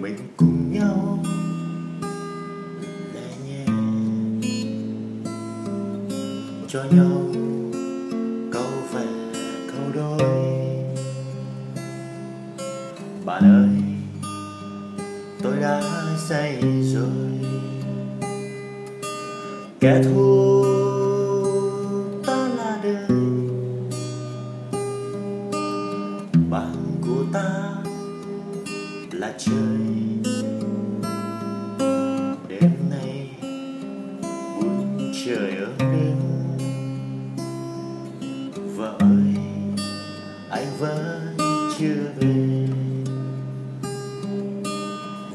mình cùng nhau. Để nhẹ cho nhau câu về câu đôi. Bạn ơi, tôi đã say rồi. Kẻ thua trời. Đêm nay buồn trời ở bên. Vợ ơi, anh vẫn chưa về.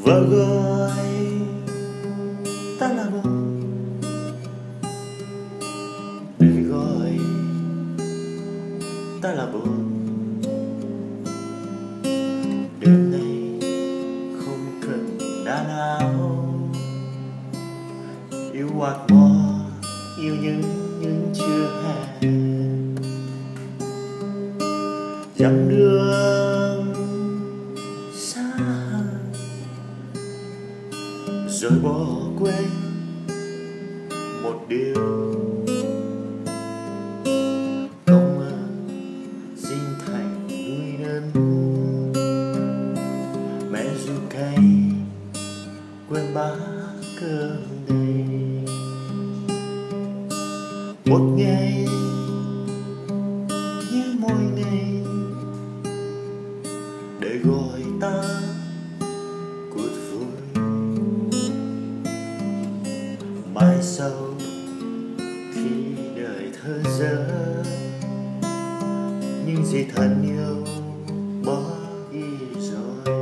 Vợ gọi ta là bông để gọi, ta là buồn nào? Yêu hoặc bỏ, yêu những những chưa hè dặm đường xa rồi bỏ quên một điều đầy. Một ngày như mỗi ngày, để gọi ta cút vui mai sau khi đời thơ dở, những gì thân yêu bỏ đi rồi.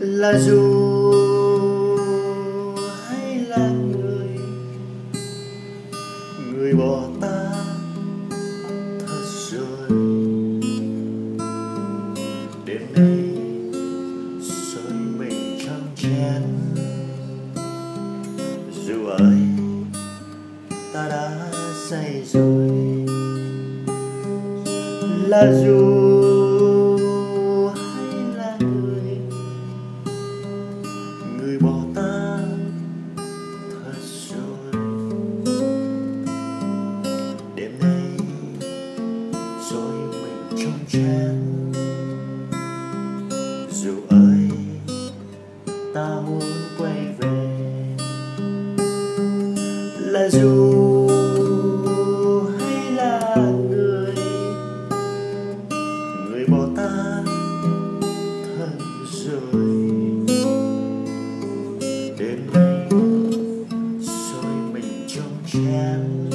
Là dù say rồi. Là dù hay là người người bỏ ta thật rồi. Đêm nay rồi mình trong trang dù ơi ta muốn rời đến đây, rồi mình trong chén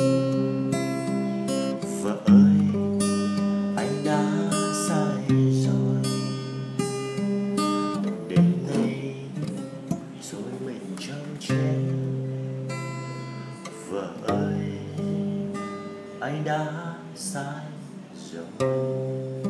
vợ ơi, anh đã sai rồi. Đến đây, rồi mình trong chén vợ ơi, anh đã sai rồi.